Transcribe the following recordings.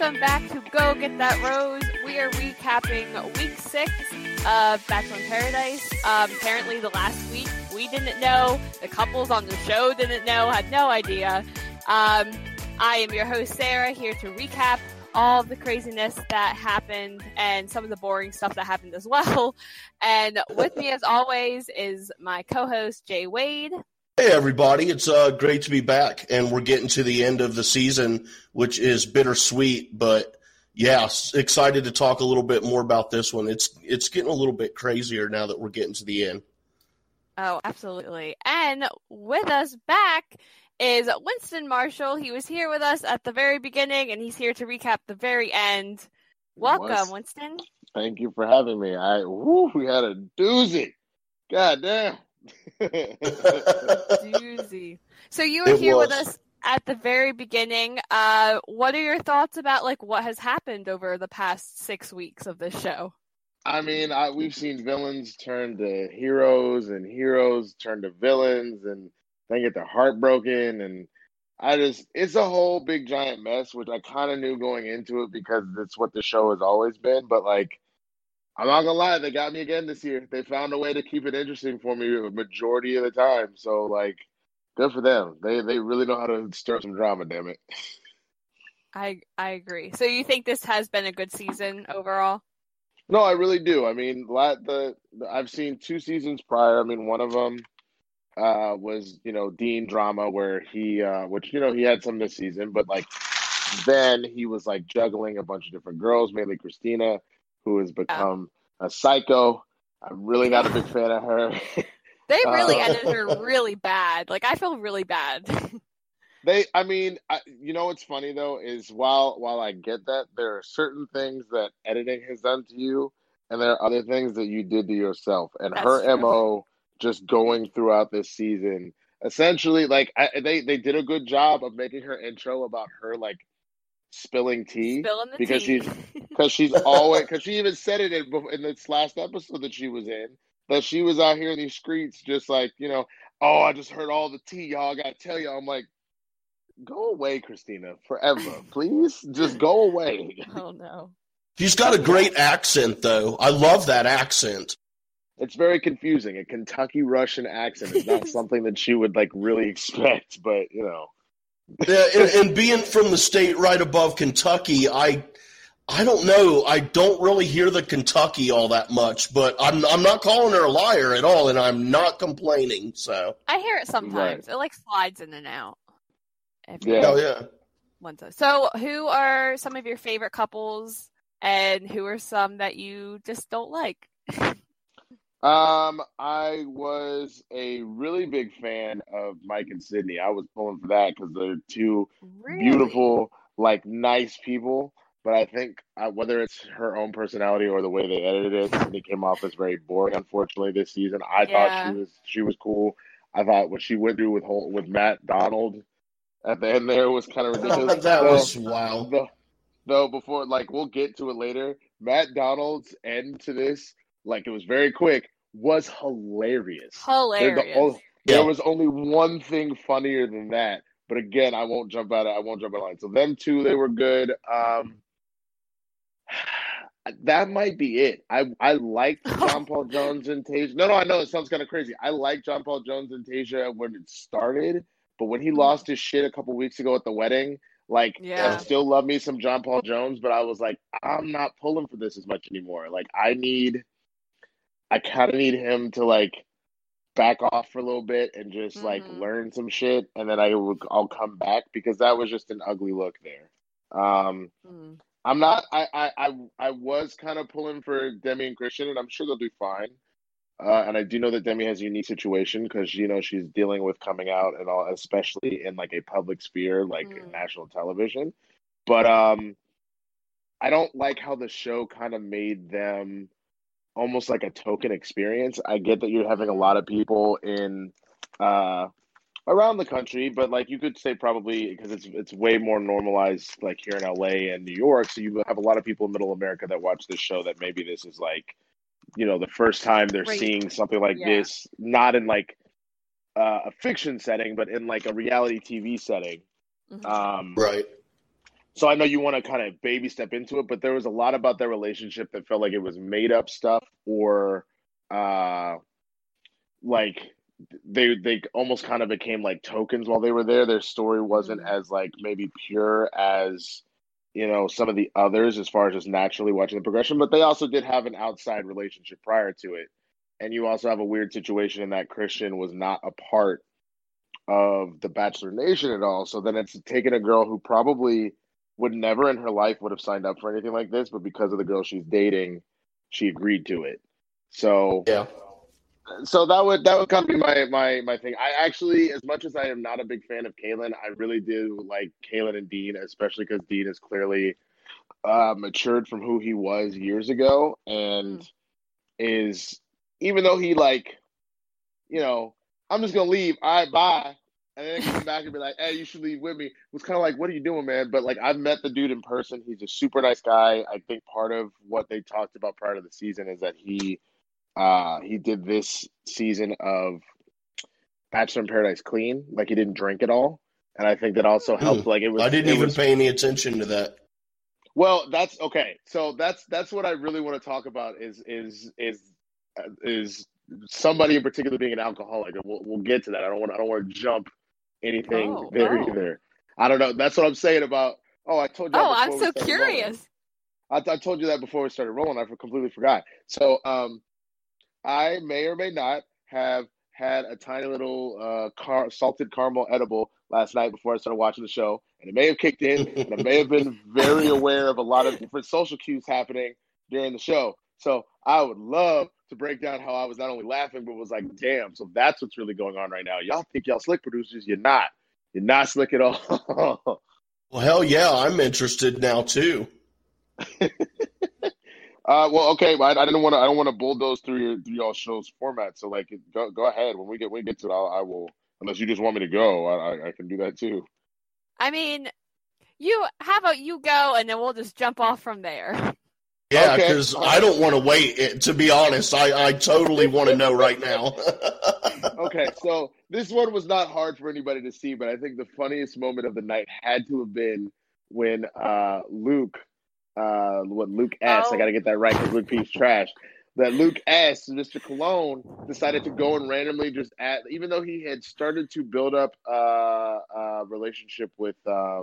Welcome back to Go Get That Rose. We are recapping week six of Bachelor in Paradise. Um, apparently, the last week we didn't know, the couples on the show didn't know, had no idea. Um, I am your host, Sarah, here to recap all the craziness that happened and some of the boring stuff that happened as well. And with me, as always, is my co host, Jay Wade. Hey everybody, it's uh, great to be back, and we're getting to the end of the season, which is bittersweet. But yeah, excited to talk a little bit more about this one. It's it's getting a little bit crazier now that we're getting to the end. Oh, absolutely! And with us back is Winston Marshall. He was here with us at the very beginning, and he's here to recap the very end. Welcome, Winston. Thank you for having me. I woo, we had a doozy. God damn. Doozy. So you were it here was. with us at the very beginning. Uh, what are your thoughts about like what has happened over the past six weeks of this show? I mean, I, we've seen villains turn to heroes, and heroes turn to villains, and they get their heart broken, and I just it's a whole big giant mess, which I kind of knew going into it because it's what the show has always been. But like, I'm not gonna lie, they got me again this year. They found a way to keep it interesting for me a majority of the time. So like, good for them. They they really know how to stir some drama. Damn it. I I agree. So you think this has been a good season overall? No, I really do. I mean, the, the I've seen two seasons prior. I mean, one of them uh, was you know Dean drama where he, uh, which you know he had some this season, but like then he was like juggling a bunch of different girls, mainly Kristina who has become a psycho. I'm really not a big fan of her. They really uh, edited her really bad. Like I feel really bad. they, I mean, I, you know what's funny though is while while I get that, there are certain things that editing has done to you, and there are other things that you did to yourself. And That's her true. mo just going throughout this season, essentially, like I, they they did a good job of making her intro about her like spilling tea Spilling because tea. she's because she's always because she even said it in, in this last episode that she was in that she was out here in these streets just like you know oh I just heard all the tea y'all. I gotta tell y'all. I'm like go away Kristina forever. Please just go away. Oh no. She's got a great accent though. I love that accent. It's very confusing. A Kentucky Russian accent is not something that she would like really expect but you know yeah, and, and, being from the state right above Kentucky, I I don't know. I don't really hear the Kentucky all that much, but I'm I'm not calling her a liar at all, and I'm not complaining. So I hear it sometimes. Right. It like slides in and out. Yeah. Oh yeah. So, who are some of your favorite couples, and who are some that you just don't like? Um, I was a really big fan of Mike and Sydney. I was pulling for that because they're two really? beautiful, like nice people. But I think uh, whether it's her own personality or the way they edited it, Sydney came off as very boring. Unfortunately, this season, I yeah. thought she was she was cool. I thought what she went through with whole, with Matt Donald at the end there was kind of ridiculous. that was wild. Though, though before, like we'll get to it later, Matt Donald's end to this like it was very quick, was hilarious. Hilarious. The, there was only one thing funnier than that. But again, I won't jump out. Of, I won't jump out of line. So them two, they were good. Um, that might be it. I I liked John Paul Jones and Tayshia. No, no, I know it sounds kind of crazy. I liked John Paul Jones and Tayshia when it started, but when he mm. lost his shit a couple weeks ago at the wedding, like yeah. I still love me some John Paul Jones, but I was like, I'm not pulling for this as much anymore. Like I need I kind of need him to like back off for a little bit and just mm-hmm. like learn some shit, and then I will I'll come back because that was just an ugly look there. Um, mm. I'm not. I I I, I was kind of pulling for Demi and Kristian, and I'm sure they'll do fine. Uh, and I do know that Demi has a unique situation because you know she's dealing with coming out and all, especially in like a public sphere like mm. national television. But um, I don't like how the show kind of made them almost like a token experience. I get that you're having a lot of people in uh, around the country, but like you could say probably because it's it's way more normalized like here in LA and New York. So you have a lot of people in Middle America that watch this show that maybe this is like, you know, the first time they're right. seeing something like yeah. this, not in like uh, a fiction setting, but in like a reality TV setting. Mm-hmm. Um, right. So I know you want to kind of baby step into it, but there was a lot about their relationship that felt like it was made up stuff or uh like they they almost kind of became like tokens while they were there. Their story wasn't Mhm. as like maybe pure as you know some of the others as far as just naturally watching the progression, but they also did have an outside relationship prior to it. And you also have a weird situation in that Kristian was not a part of the Bachelor Nation at all. So then it's taken a girl who probably would never in her life would have signed up for anything like this, but because of the girl she's dating, she agreed to it. So Yeah. so that would that would kind of be my my my thing. I actually, as much as I am not a big fan of Caelynn, I really do like Caelynn and Dean, especially because Dean is clearly uh, matured from who he was years ago, and is even though he like, you know, I'm just gonna leave. All right, bye. And then come back and be like, "Hey, you should leave with me." It was kind of like, "What are you doing, man?" But like, I've met the dude in person. He's a super nice guy. I think part of what they talked about prior to the season is that he uh, he did this season of Bachelor in Paradise clean, like he didn't drink at all, and I think that also helped. Like it was, I didn't even was- pay any attention to that. Well, that's okay. So that's that's what I really want to talk about is is is uh, is somebody in particular being an alcoholic, and we'll we'll get to that. I don't want I don't want to jump anything Oh, there oh. either. I don't know. That's what I'm saying about. Oh, I told you. Oh, I'm so curious. I, I told you that before we started rolling. I completely forgot. So, um, I may or may not have had a tiny little uh, car- salted caramel edible last night before I started watching the show, and it may have kicked in, and I may have been very aware of a lot of different social cues happening during the show. So, I would love to break down how I was not only laughing, but was like, "Damn!" So that's what's really going on right now. Y'all think y'all slick producers? You're not. You're not slick at all. Well, hell yeah, I'm interested now too. Uh, well, okay, but I, I didn't want to. I don't want to bulldoze through your through y'all show's format. So, like, go go ahead. When we get when we get to it, I'll, I will. Unless you just want me to go, I, I, I can do that too. I mean, you how about you go and then we'll just jump off from there. Yeah, Okay. because I don't want to wait. To be honest, I, I totally want to know right now. Okay, so this one was not hard for anybody to see, but I think the funniest moment of the night had to have been when uh, Luke, uh, what Luke S. I Oh. got to get that right because Luke P's trash. That Luke S. Mr. Cologne decided to go and randomly just add, even though he had started to build up uh, a relationship with, uh,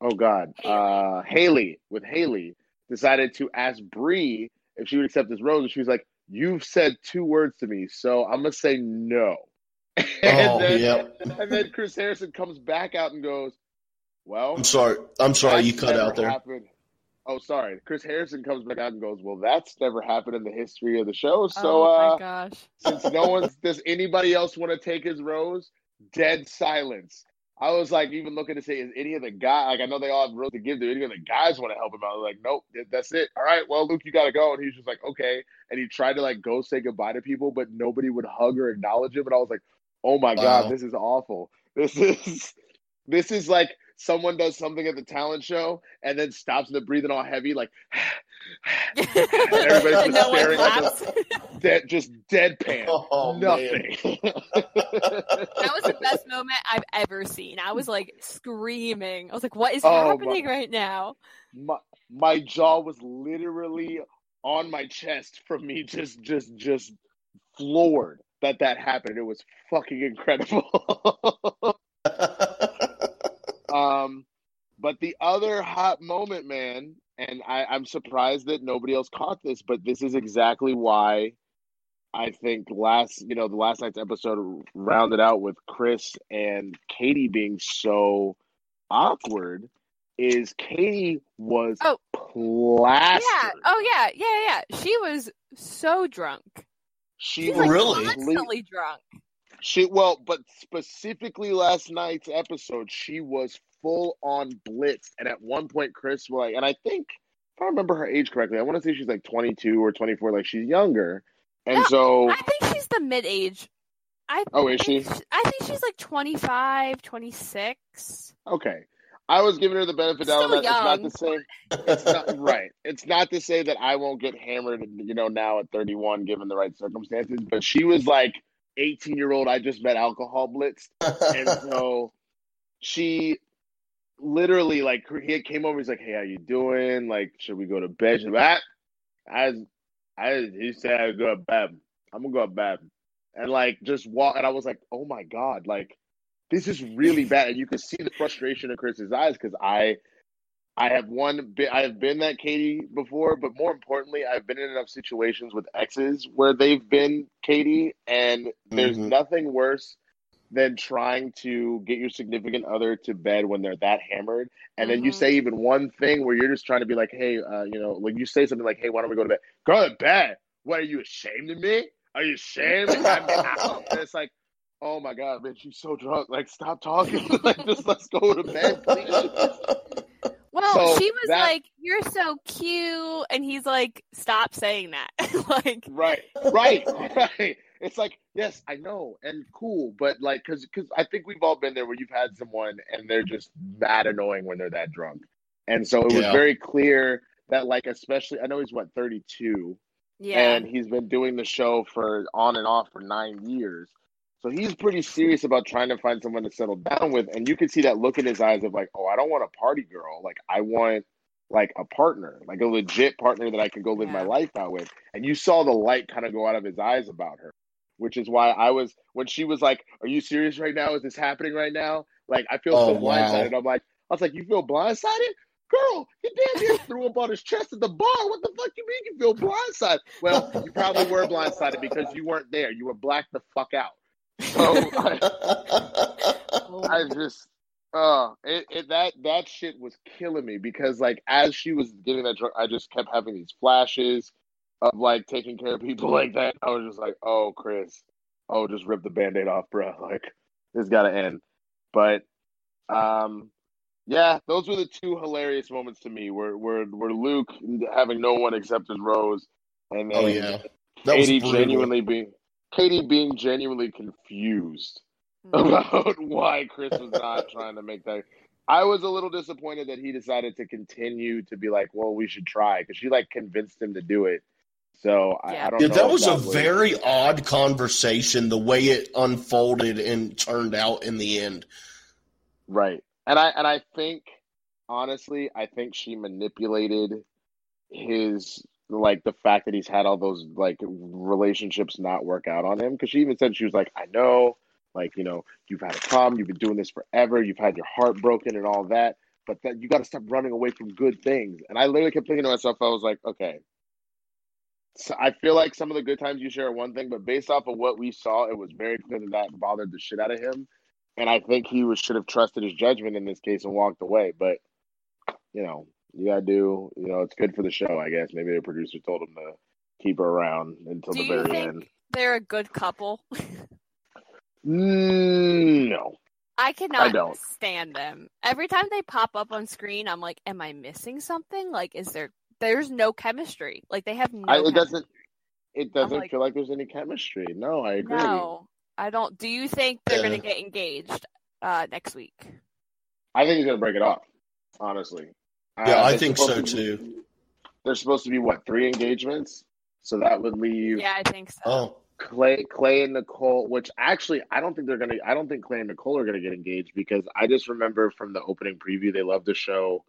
oh God, uh, Haley with Haley, decided to ask Bree if she would accept this rose, and she was like, "You've said two words to me, so I'm gonna say no." and, oh, then, yep. and then Chris Harrison comes back out and goes, "Well, I'm sorry. I'm sorry you cut out there. happened." Oh, sorry. Chris Harrison comes back out and goes, "Well, that's never happened in the history of the show." So, oh my uh, gosh. since no one's does anybody else want to take his rose? Dead silence. I was like even looking to say, is any of the guy like I know they all have rose to give. Do any of the guys want to help him out? I was like, nope, that's it. All right, well, Luke, you got to go. And he's just like, okay. And he tried to like go say goodbye to people, but nobody would hug or acknowledge him. And I was like, oh my Wow. god, this is awful. This is this is like someone does something at the talent show and then stops and they're breathing all heavy, like Everybody's just no staring at claps. dead, just deadpan. Oh, man. Nothing. That was the best moment I've ever seen. I was like screaming. I was like, "What is Oh, my- happening right now?" my my jaw was literally on my chest from me just just just floored that that happened. It was fucking incredible. Um, but the other hot moment, man, and I, I'm surprised that nobody else caught this, but this is exactly why I think last, you know, the last night's episode rounded out with Chris and Katie being so awkward. Is Katie was Oh. plastered. Yeah. Oh yeah. Yeah. Yeah. She was so drunk. She She's was like Really? constantly drunk. She well, but specifically last night's episode, she was full on blitzed, and at one point, Chris was like, and I think if I remember her age correctly, I want to say she's like twenty two or twenty four, like she's younger, and No, so I think she's the mid age. I oh, is she I think she's like 25, 26. okay? I was giving her the benefit of the doubt. that. It's not to say it's not right. It's not to say that I won't get hammered, you know, now at 31, given the right circumstances. But she was like 18 year old. I just met alcohol blitzed, and so she literally like he came over. He's like, "Hey, how you doing? Like, should we go to bed?" She's like, I, I, he said I go to bed. I'm gonna go to bed, and like just walk. And I was like, "Oh my god!" Like this is really bad, and you could see the frustration in Chris's eyes because I I have one bit. I have been that Katie before, but more importantly, I've been in enough situations with exes where they've been Katie, and there's Mhm. nothing worse than trying to get your significant other to bed when they're that hammered, and then you Mhm. say even one thing where you're just trying to be like, "Hey, uh, you know," when you say something like, "Hey, why don't we go to bed?" Go to bed. What are you ashamed of me? Are you ashamed? I'm out. And it's like, oh my god, man, she's so drunk. Like, stop talking. like, just let's go to bed, please. Well, So she was that- like, "You're so cute," and he's like, "Stop saying that." like, Right, right, right. It's like, yes, I know, and cool, but like, because because I think we've all been there where you've had someone and they're just that annoying when they're that drunk, and so it was Yeah. very clear that, like, especially, I know he's what thirty two, yeah, and he's been doing the show for on and off for nine years. So he's pretty serious about trying to find someone to settle down with, and you can see that look in his eyes of like, oh, I don't want a party girl, like I want like a partner, like a legit partner that I can go live my life out with. And you saw the light kind of go out of his eyes about her, which is why I was when she was like, "Are you serious right now? Is this happening right now?" Like I feel Oh, so wow. blindsided. I'm like, I was like, you feel blindsided? Girl, you damn near threw up on his chest at the bar. What the fuck you mean you feel blindsided? Well, you probably were blindsided because you weren't there. You were blacked the fuck out. So I, I just uh it, it that that shit was killing me because like as she was getting that drunk, I just kept having these flashes of like taking care of people like that. I was just like, oh Chris, oh just rip the band-aid off, bro. Like this gotta end. But um yeah, those were the two hilarious moments to me where where where Luke having no one except his Rose and then oh yeah, that Katie brutal. genuinely being Katie being genuinely confused Mm-hmm. about why Chris was not trying to make that. I was a little disappointed that he decided to continue to be like, well, we should try because she like convinced him to do it. So I, Yeah. I don't Yeah, know. that if was a very odd conversation. The way it unfolded and turned out in the end. right. And I and I think honestly, I think she manipulated his like the fact that he's had all those like relationships not work out on him because she even said she was like, I know, like you know, you've had a problem, you've been doing this forever, you've had your heart broken and all that, but that you got to stop running away from good things. And I literally kept thinking to myself, I was like, okay. So I feel like some of the good times you share are one thing, but based off of what we saw, it was very clear that that bothered the shit out of him. And I think he was, should have trusted his judgment in this case and walked away. But you know, you gotta do. You know, it's good for the show, I guess. Maybe the producer told him to keep her around until Do the you very think end. they're a good couple? Mm, no, I cannot I don't. stand them. Every time they pop up on screen, I'm like, "Am I missing something? Like, is there? There's no chemistry. Like, they have no. I, it chemistry. doesn't. It doesn't like- feel like there's any chemistry. No, I agree. No, I don't. Do you think they're Yeah. gonna get engaged uh, next week? I think he's gonna break it off. Honestly. Uh, Yeah, I think so to be- too. They're supposed to be what three engagements, so that would leave Yeah, I think so. Oh, Clay, Clay and Nicole. Which actually, I don't think they're gonna. I don't think Clay and Nicole are gonna get engaged because I just remember from the opening preview they love to show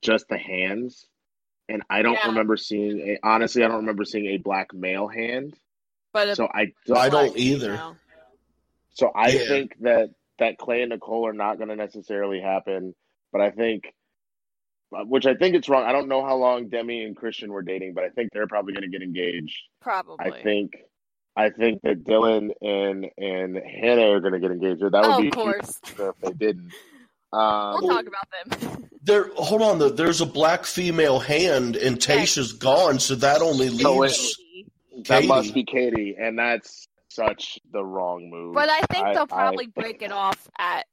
just the hands, and I don't Yeah. remember seeing. A, honestly, I don't remember seeing a black male hand. But So I don't. I don't either. female. So I Yeah. think that that Clay and Nicole are not going to necessarily happen, but I think, uh, which I think it's wrong. I don't know how long Demi and Kristian were dating, but I think they're probably going to get engaged. Probably. I think, I think that Dylan and and Hannah are going to get engaged. That would Oh, be of course. if they didn't. We'll Um, talk about them. there. Hold on. though. There's a black female hand, and Tasha's gone, so that only So leaves. that must be Katie, and that's such the wrong move. But I think I- they'll I- probably break it off at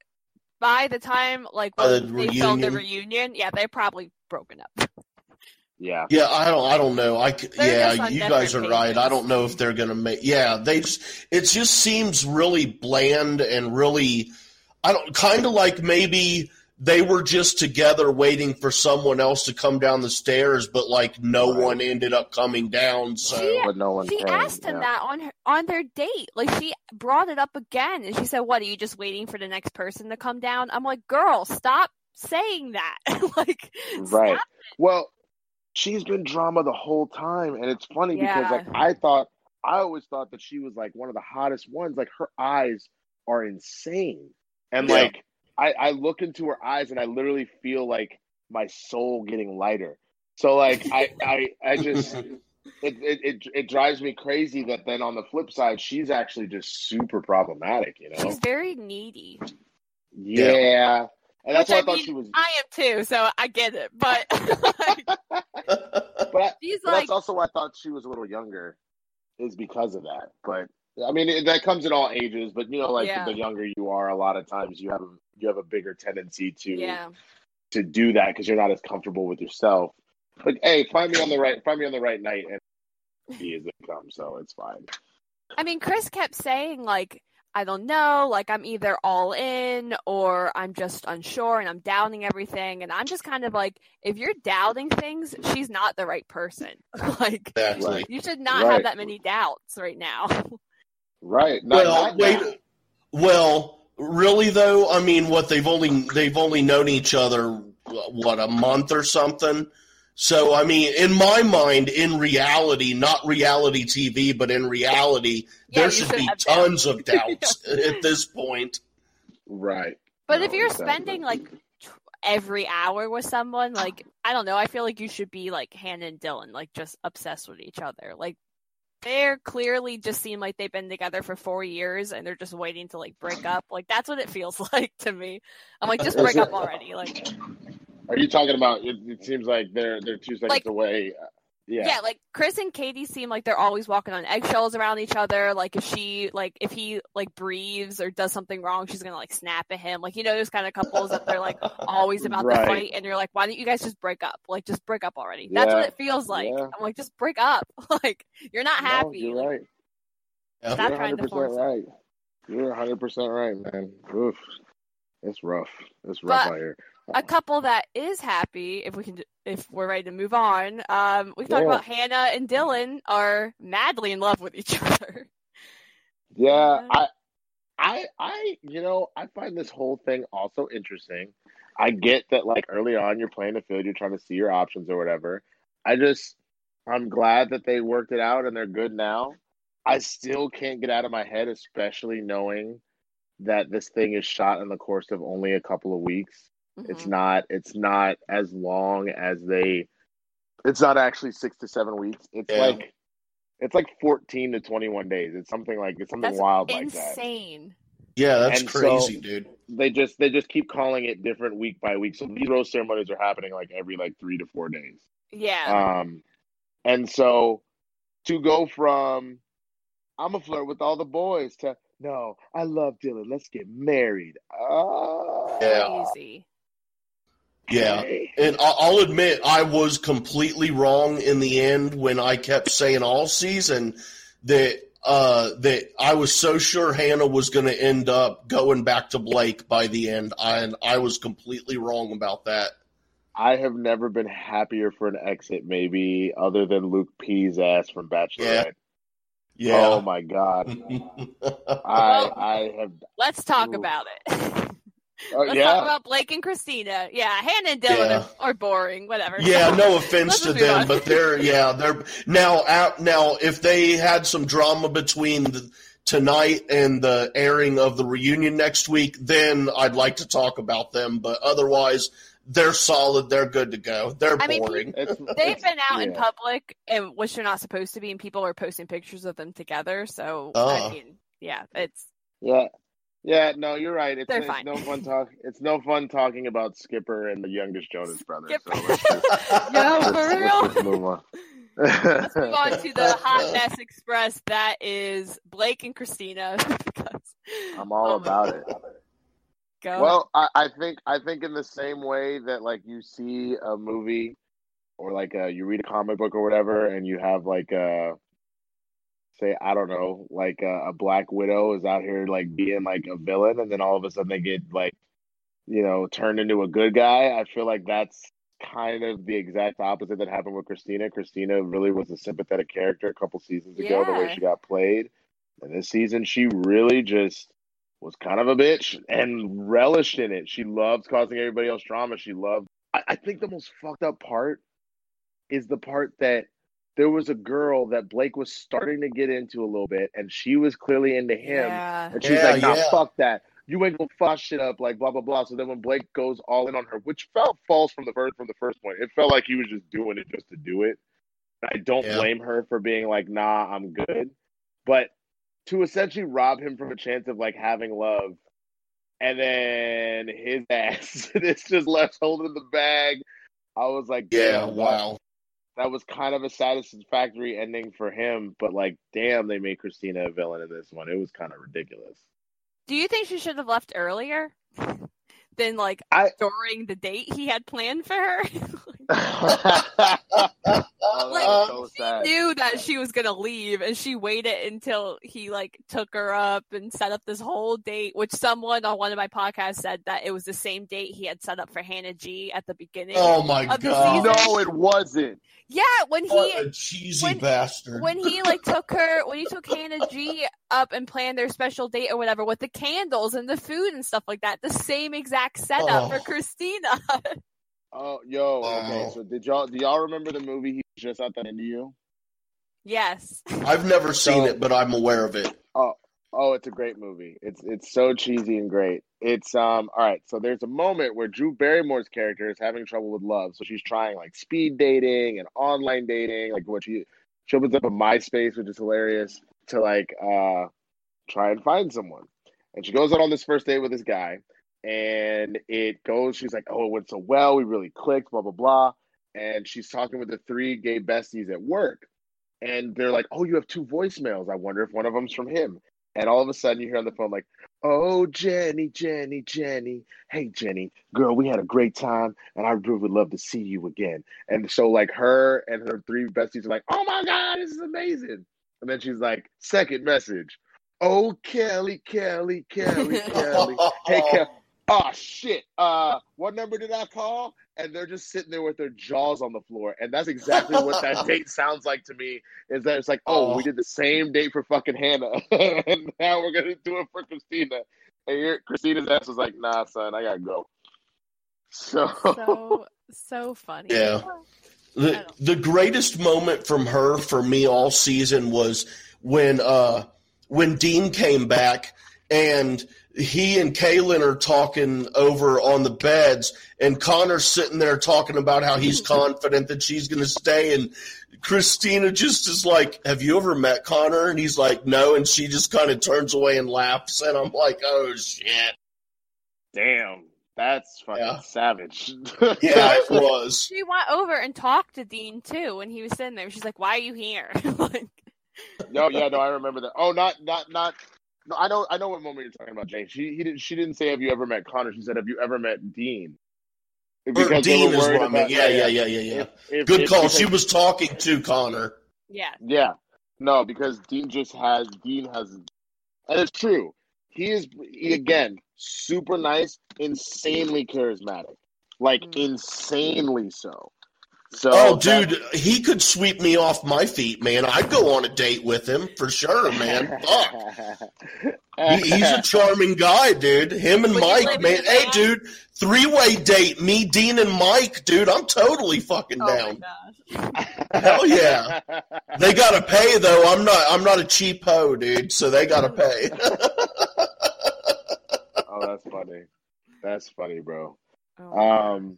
by the time like when the they film the reunion? reunion. Yeah, they're probably broken up. yeah. Yeah, I don't. I don't know. I c- They're yeah, you guys are different right. I don't know if they're gonna make. Yeah, they. Just, it just seems really bland and really. I don't. Kind of like maybe they were just together waiting for someone else to come down the stairs, but like no Right. one ended up coming down. So She- But no one She came, asked him yeah. that on her on their date. Like she brought it up again, and she said, "What are you just waiting for the next person to come down?" I'm like, "Girl, stop saying that. like, Right. Well, she's been drama the whole time, and it's funny because like I thought, I always thought that she was like one of the hottest ones. Like her eyes are insane, and Yeah. like I, I look into her eyes, and I literally feel like my soul getting lighter. So like I, I, I just it, it it it drives me crazy that then on the flip side, she's actually just super problematic. You know? She's very needy. Yeah. And that's Which, why I, I thought mean, she was. I am too, so I get it. But like, But I, she's But like, that's also why I thought she was a little younger, is because of that. But I mean, that comes in all ages. But you know, like Yeah. the younger you are, a lot of times you have a, you have a bigger tendency to yeah. to do that because you're not as comfortable with yourself. But hey, find me on the right, find me on the right night, and be as it comes. So it's fine. I mean, Chris kept saying like, I don't know, like I'm either all in or I'm just unsure and I'm doubting everything. And I'm just kind of like, if you're doubting things, she's not the right person. like, exactly. you should not Right. have that many doubts right now. Right? Not, well, not wait. now. Well, really though, I mean, what they've only they've only known each other what a month or something. So, I mean, in my mind, in reality, not reality TV, but in reality, Yeah, there should should be have tons of doubts at this point. Right. But No, if you're exactly. spending like every hour with someone, like I don't know, I feel like you should be like Hannah and Dylan, like just obsessed with each other. Like they're clearly just seem like they've been together for four years and they're just waiting to like break up. Like that's what it feels like to me. I'm like, just break up already. Like Are you talking about? It, it seems like they're they're two seconds Like- away. Yeah. yeah. like Chris and Katie seem like they're always walking on eggshells around each other. Like if she like if he like breathes or does something wrong, she's gonna like snap at him. Like you know those kind of couples that they're like always about Right. to fight and you're like, why don't you guys just break up? Like just break up already. That's what it feels like. Yeah. I'm like, just break up. like you're not No, happy. you're right. Yeah. Stop You're trying to 100% force it. right. You're 100% right, man. Oof. It's rough. It's rough But- out here. A couple that is happy, if we can, if we're ready to move on. Um, we talked Yeah. about Hannah and Dylan are madly in love with each other. Yeah, Yeah. I, I, I, you know, I find this whole thing also interesting. I get that, like early on, you're playing the field, you're trying to see your options or whatever. I just, I'm glad that they worked it out and they're good now. I still can't get out of my head, especially knowing that this thing is shot in the course of only a couple of weeks. It's Mhm. not, it's not as long as they. It's not actually six to seven weeks. It's Yeah. like it's like 14 to 21 days. It's something like it's something That's wild like that. insane. Yeah, that's And so- crazy, dude. They just they just keep calling it different week by week. So these rose ceremonies are happening like every like 3 to 4 days. Yeah. Um and so to go from I'm a flirt with all the boys to no, I love Dylan. Let's get married. Uh, Yeah. Crazy. Yeah. And I- I'll admit, I was completely wrong in the end when I kept saying all season that uh, that I was so sure Hannah was going to end up going back to Blake by the end, and I was completely wrong about that. I have never been happier for an exit, maybe other than Luke P's ass from Bachelorette. Oh Yeah. Oh my god, I I have. Let's talk Ooh. about it. Oh Let's yeah, talk about Blake and Kristina. Yeah, Hannah and Dylan Yeah. are, are boring. Whatever. yeah, no offense to them, on. but they're yeah they're now out now. If they had some drama between the, tonight and the airing of the reunion next week, then I'd like to talk about them. But otherwise, they're solid. They're good to go. They're I boring. It's- They've been out in public, and which they're not supposed to be, and people are posting pictures of them together. So Oh. I uh. mean, yeah, it's Yeah, yeah. No, you're right. It's, They're it's fine. no fun talk. It's no fun talking about Skipper and the youngest Jonas brother. Skipper. So let's just, no let's, for let's real. move on. Let's move on to the hot mess express that is Blake and Kristina. because, I'm all oh about it. Go. Well, I, I think I think in the same way that like you see a movie or like uh you read a comic book or whatever, and you have like uh say I don't know like uh, a Black Widow is out here like being like a villain, and then all of a sudden they get like you know turned into a good guy. I feel like that's kind of the exact opposite that happened with Kristina. Kristina really was a sympathetic character a couple seasons ago, the way she got played, and this season she really just was kind of a bitch and relished in it. She loves causing everybody else drama. She loved. I, I think the most fucked up part is the part that there was a girl that Blake was starting to get into a little bit, and she was clearly into him. Yeah. And she's Yeah, like, nah, yeah. fuck that. You ain't gonna fuck shit up, like blah blah blah. So then when Blake goes all in on her, which felt false from the first from the first point, it felt like he was just doing it just to do it. I don't Yeah. blame her for being like, nah, I'm good. But to essentially rob him from a chance of like having love, and then his ass is just left holding the bag. I was like, Yeah, wow. That was kind of a satisfactory ending for him, but like, damn, they made Kristina a villain in this one. It was kind of ridiculous. Do you think she should have left earlier than like I- during the date he had planned for her? oh, that was so sad. knew that she was gonna leave and she waited until he like took her up and set up this whole date which someone on one of my podcasts said that it was the same date he had set up for hannah g at the beginning Oh my Of god. season. No, it wasn't. yeah when he What a cheesy when- bastard. when he like took her when he took hannah g up and planned their special date or whatever with the candles and the food and stuff like that the same exact setup Oh. for kristina Oh, yo, okay. Oh. So did y'all do y'all remember the movie he was just out that into you? yes I've never seen So- it, but I'm aware of it. Oh, Oh, it's a great movie. It's it's so cheesy and great. It's um all right. So there's a moment where Drew Barrymore's character is having trouble with love, so she's trying like speed dating and online dating, like what she she opens up a MySpace, which is hilarious, to like uh try and find someone. And she goes out on this first date with this guy, and it goes. She's like, "Oh, it went so well. We really clicked." Blah blah blah. And she's talking with the three gay besties at work, and they're like, "Oh, you have two voicemails. I wonder if one of them's from him." And all of a sudden, you hear on the phone like, "Oh, Jenny, Jenny, Jenny. Hey, Jenny, girl, we had a great time, and I really would love to see you again." And so, like, her and her three besties are like, "Oh my god, this is amazing!" And then she's like, second message, "Oh, Kelly, Kelly, Kelly, Kelly. Hey, Kelly. Oh shit! Uh, what number did I call? And they're just sitting there with their jaws on the floor, and that's exactly what that date sounds like to me. Is that it's like, oh, Oh. we did the same date for fucking Hannah, and now we're gonna do it for Kristina. And here, Kristina's ass was like, nah, son, I gotta go. So, so so funny Yeah. The the greatest moment from her for me all season was when uh when Dean came back and he and Caelynn are talking over on the beds and Connor's sitting there talking about how he's confident that she's gonna stay and Kristina just is like, Have you ever met Connor? And he's like, No, and she just kind of turns away and laughs and I'm like, Oh shit. damn, that's fucking Yeah. savage. Yeah, it was. She went over and talked to Dean too when he was sitting there. She's like, "Why are you here?" like, No, yeah, no, I remember that. Oh, not, not, not. No, I know, I know what moment you're talking about, Jane. She, he didn't, she didn't say, "Have you ever met Connor?" She said, "Have you ever met Dean?" Because Dean were is worried what I meant. about- Yeah, yeah, yeah, yeah, yeah. If- if- Good if- call. because- She was talking to Connor. yeah, Yeah, no, because Dean just has Dean has, and it's true. He is he, again super nice, insanely charismatic, like Mm. insanely so. So, Oh, that- dude, he could sweep me off my feet, man. I'd go on a date with him for sure, man. Fuck. He, he's a charming guy, dude. Him and Would Mike, man. Hey, van? dude, three way date. Me, Dean, and Mike, dude. I'm totally fucking oh my down. gosh, Hell yeah. They gotta pay though. I'm not. I'm not a cheap hoe, dude. So they gotta pay. oh, that's funny. That's funny, bro. Oh my God. Um,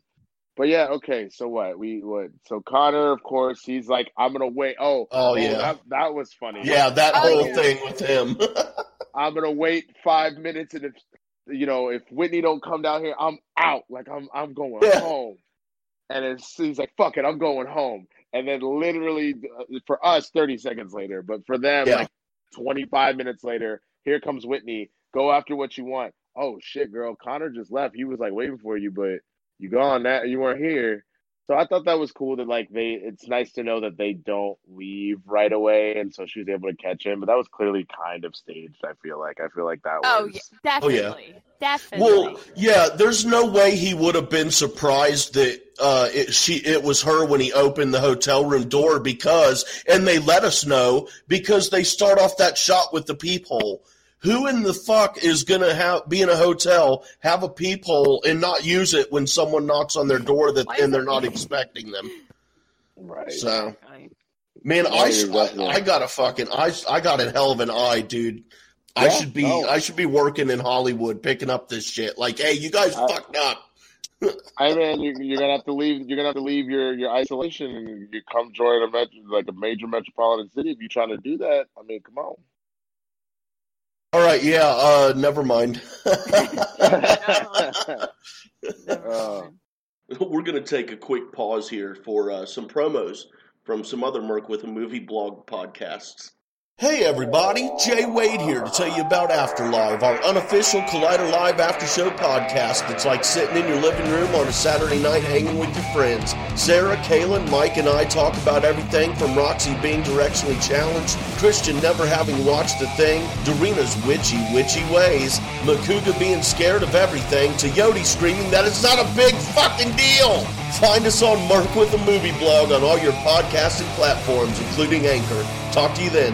but yeah, okay. So what? We would So Connor, of course, he's like, I'm gonna wait. Oh, Oh, yeah. that, that was funny. yeah, that Oh, whole yeah. thing with him. I'm gonna wait five minutes, and if you know, if Whitney don't come down here, I'm out. Like I'm, I'm going Yeah. home. And it's, he's like, "Fuck it, I'm going home." And then literally, uh, for us, 30 seconds later, but for them, Yeah. like 25 minutes later, here comes Whitney. Go after what you want. Oh shit, girl, Connor just left. He was like waiting for you, but you gone. That you weren't here. So I thought that was cool that like they. It's nice to know that they don't leave right away, and so she was able to catch him. But that was clearly kind of staged. I feel like. I feel like that oh was. yeah, Oh, yeah. definitely, definitely. Well, yeah, there's no way he would have been surprised that uh, it, she it was her when he opened the hotel room door because, and they let us know because they start off that shot with the peephole. Who in the fuck is gonna have be in a hotel, have a peephole, and not use it when someone knocks on their door that and they're not expecting them? Right. So, Right. man, Yeah, I, you're I I got a fucking I I got a hell of an eye, dude. I should be Oh. I should be working in Hollywood picking up this shit. Like, hey, you guys I- fucked up. I mean, you, you're gonna have to leave. You're gonna have to leave your, your isolation and you come join a metro, like a major metropolitan city. If you're trying to do that, I mean, come on. All right, yeah, uh, never mind. Uh, We're going to take a quick pause here for uh, some promos from some other Merc with a Movie blog podcasts. Hey everybody, Jay Wade here to tell you about Afterlive, our unofficial Collider Live after show podcast. It's like sitting in your living room on a Saturday night hanging with your friends. Sarah, Kaylin, Mike, and I talk about everything from Roxy being directionally challenged, Christian never having watched a thing, Dorina's witchy, witchy ways, Makuga being scared of everything, to Yodi screaming that it's not a big fucking deal. Find us on Merc with a Movie blog on all your podcasting platforms, including Anchor. Talk to you then.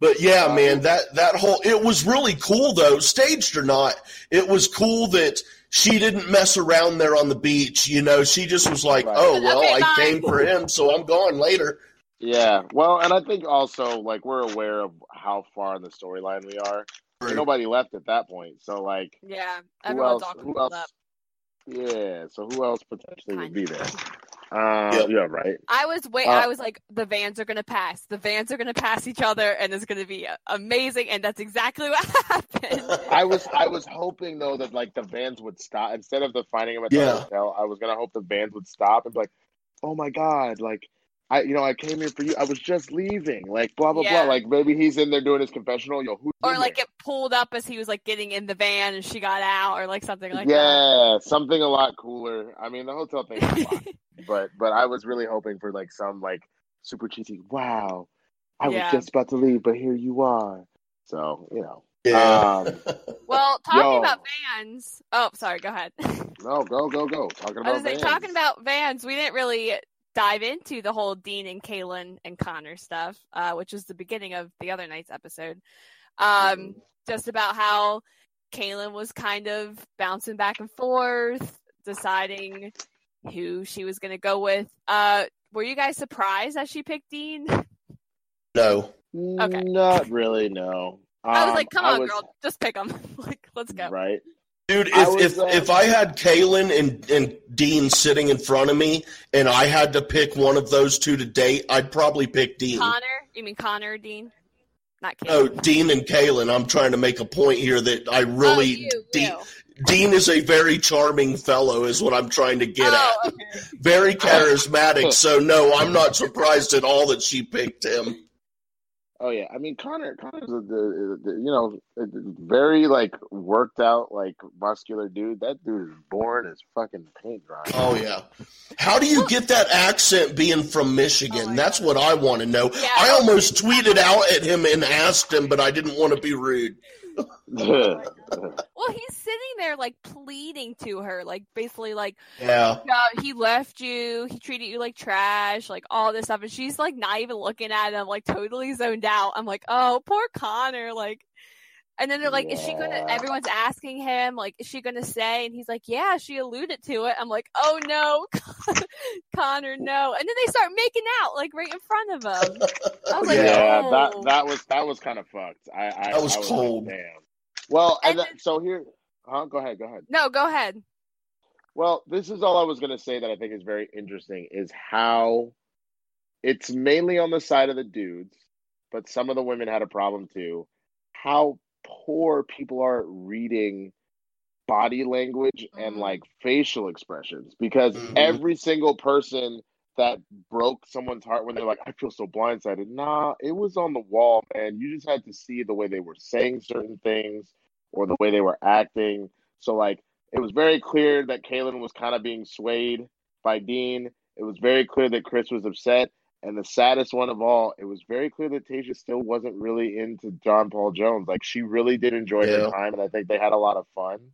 But yeah, man, that that whole it was really cool though, staged or not. It was cool that she didn't mess around there on the beach. You know, she just was like, Right. "Oh well, Okay, I bye." came for him, so I'm gone later." yeah. Well, and I think also like we're aware of how far in the storyline we are. Ain't nobody left at that point. So like, Yeah, who else? Who else? up. Yeah. So who else potentially would be there? Uh, Yeah. yeah. Right. I was wait. Uh, I was like, the vans are gonna pass. The vans are gonna pass each other, and it's gonna be amazing. And that's exactly what happened. I was I was hoping though that like the vans would stop instead of the finding him at the Yeah. hotel. I was gonna hope the vans would stop and be like, "Oh my god!" Like I, you know, I came here for you. I was just leaving. Like blah blah Yeah. blah. Like maybe he's in there doing his confessional. Yo, who's or like there? it pulled up as he was like getting in the van, and she got out, or like something like that. yeah, something a lot cooler. I mean, the hotel thing, is fine, but but I was really hoping for like some like super cheesy. Wow, I Yeah. was just about to leave, but here you are. So you know, Yeah. Um, Well, talking Yo. about vans. Oh, sorry. Go ahead. no, go go go. Talking I about was like, vans. talking about vans. We didn't really dive into the whole Dean and Caelynn and Connor stuff, uh, which was the beginning of the other night's episode. Um, just about how Caelynn was kind of bouncing back and forth, deciding who she was going to go with. Uh, were you guys surprised that she picked Dean? no. Okay. Not really. No. I was Um, like, come on, was- girl, just pick them. like, let's go. Right. Dude, I if was, if, uh, if I had Caelynn and, and Dean sitting in front of me and I had to pick one of those two to date, I'd probably pick Dean. Connor? You mean Connor Dean? Not Caelynn. No, Dean and Kaylin. I'm trying to make a point here that I really oh, you, Dean, you. Dean is a very charming fellow, is what I'm trying to get oh, at. okay. Very charismatic. So no, I'm not surprised at all that she picked him. Oh yeah. I mean, Connor. Connor's a, the, the, you know a very like worked out like muscular dude. That dude is born as fucking paint dry. Oh yeah. How do you get that accent being from Michigan? Oh, my That's what I want to know. Yeah. I almost tweeted out at him and asked him, but I didn't want to be rude. Well, he's sitting there like pleading to her, like basically like, Yeah. "Yeah, he left you, he treated you like trash, like all this stuff, and she's like not even looking at him, like totally zoned out. I'm like, oh, poor Connor, like. And then they're like, is she gonna? Everyone's asking him, like, is she gonna say? And he's like, yeah, she alluded to it. I'm like, oh no, Connor, no. And then they start making out, like right in front of him. I was like, yeah, oh. that that was that was kind of fucked. I, I That was I like, cold. damn. Well, and, And that, so here, huh? Go ahead. Go ahead. No, go ahead. Well, this is all I was going to say that I think is very interesting is how it's mainly on the side of the dudes, but some of the women had a problem too. How poor people are at reading body language and Mhm. like facial expressions because Mhm. every single person that broke someone's heart when they're like, I feel so blindsided. Nah, it was on the wall, man. You just had to see the way they were saying certain things or the way they were acting. So, like, it was very clear that Caelynn was kind of being swayed by Dean. It was very clear that Chris was upset. And the saddest one of all, it was very clear that Tayshia still wasn't really into John Paul Jones. Like, she really did enjoy Yeah. her time, and I think they had a lot of fun.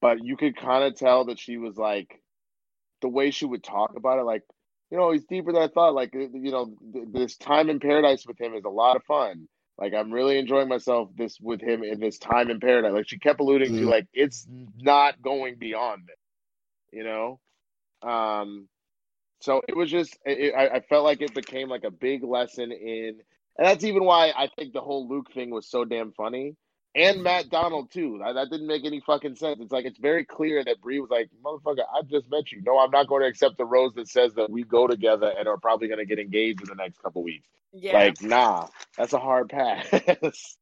But you could kind of tell that she was like, the way she would talk about it, like, you know, he's deeper than I thought. Like, uh, you know, th- this time in paradise with him is a lot of fun. Like, I'm really enjoying myself this with him in this time in paradise. Like, she kept alluding to, Mhm. like, it's not going beyond it, you know? Um, so it was just, it, I, I felt like it became like a big lesson in, and that's even why I think the whole Luke thing was so damn funny. And Matt Donald too. That, that didn't make any fucking sense. It's like it's very clear that Bri was like, "Motherfucker, I just met you. No, I'm not going to accept the rose that says that we go together and are probably going to get engaged in the next couple weeks." Yeah. Like, nah, that's a hard pass.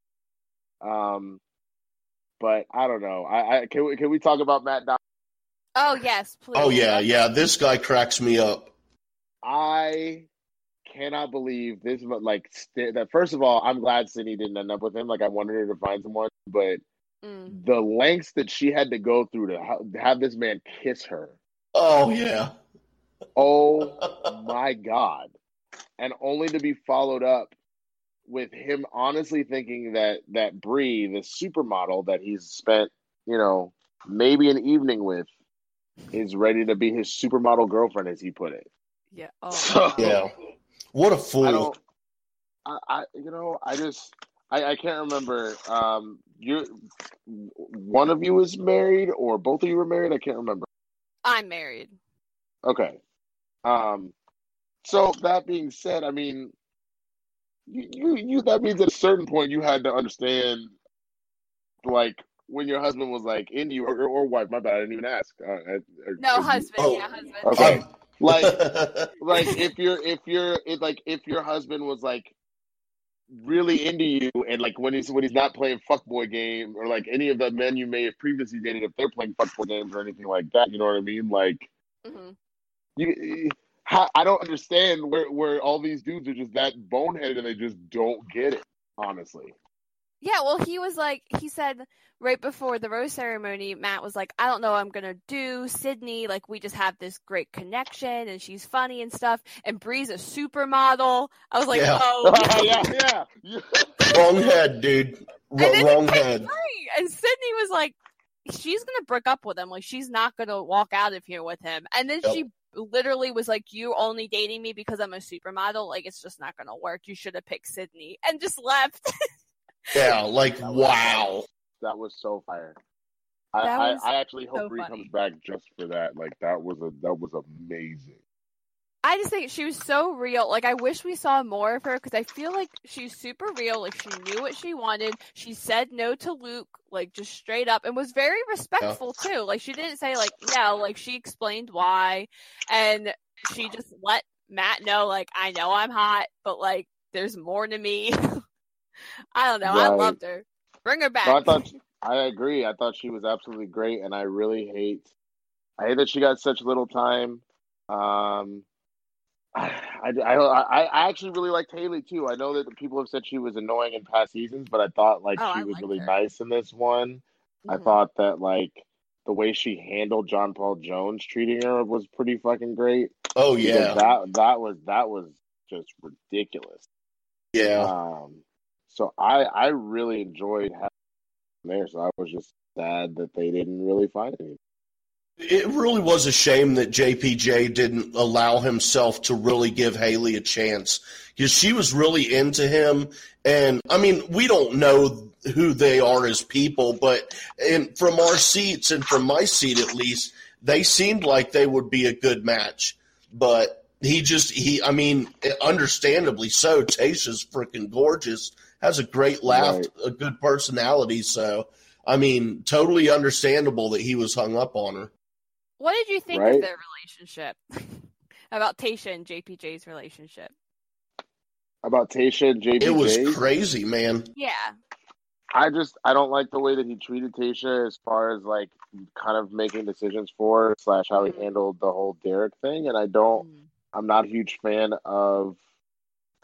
um, but I don't know. I, I can we can we talk about Matt Donald? Oh yes, please. Oh yeah, yeah. This guy cracks me up. I cannot believe this. But like st- that. First of all, I'm glad Sydney didn't end up with him. Like I wanted her to find someone, but Mm. the lengths that she had to go through to ha- have this man kiss her. Oh yeah. Oh my god! And only to be followed up with him honestly thinking that that Bri, the supermodel that he's spent, you know, maybe an evening with, is ready to be his supermodel girlfriend, as he put it. Yeah. Oh. So Yeah. What a fool. don't. I, I you know I just I, I can't remember. Um, you one of you is married or both of you were married. I can't remember. I'm married. Okay. Um. So that being said, I mean, you you, you that means at a certain point you had to understand, like when your husband was like into you or, or wife. My bad, I didn't even ask. Uh, uh, No uh, husband. Oh. Yeah, husband. Okay. Um, Like like if you're if you're if like if your husband was like really into you and like when he's when he's not playing fuckboy game or like any of the men you may have previously dated if they're playing fuckboy games or anything like that you know what i mean like hmm you how, i don't understand where where all these dudes are just that boneheaded and they just don't get it honestly Yeah, well, he was like, he said right before the rose ceremony, Matt was like, I don't know what I'm going to do. Sydney, like, we just have this great connection and she's funny and stuff. And Bri's a supermodel. I was like, Yeah. oh. yeah yeah yeah wrong head, dude. And then wrong head. free. And Sydney was like, she's going to break up with him. Like, she's not going to walk out of here with him. And then Yep. she literally was like, you only dating me because I'm a supermodel. Like, it's just not going to work. You should have picked Sydney and just left. Yeah, like wow. that was so fire I, I, I actually hope so Bri funny. comes back just for that. Like that was a that was amazing. I just think she was so real. Like, I wish we saw more of her because I feel like she's super real. Like, she knew what she wanted. She said no to Luke, like, just straight up, and was very respectful too. Like, she didn't say, like, no, like, she explained why. And she just let Matt know, like, I know I'm hot, but, like, there's more to me. I don't know. I loved her. Bring her back. No, I thought I agree. I thought she was absolutely great, and I really hate. I hate that she got such little time. Um, I, I, I, I actually really liked Haley too. I know that the people have said she was annoying in past seasons, but I thought like Oh, she I was really her. nice in this one. I Mhm. thought that like the way she handled John Paul Jones treating her was pretty fucking great. Oh Because yeah, that that was that was just ridiculous. yeah. Um, so I I really enjoyed having there. So I was just sad that they didn't really find anything. It really was a shame that JPJ didn't allow himself to really give Haley a chance because she was really into him. And I mean, we don't know who they are as people, but and from our seats and from my seat at least, they seemed like they would be a good match. But he just he, I mean, understandably so. Tayshia's freaking gorgeous, has a great laugh, Right. a good personality. So I mean, totally understandable that he was hung up on her. What did you think Right? of their relationship? About Tayshia and JPJ's relationship? about Tayshia and JPJ. It was crazy, man. Yeah. I just I don't like the way that he treated Tayshia as far as like kind of making decisions for slash how he Mhm. handled the whole Derek thing, and I don't. Mm. I'm not a huge fan of.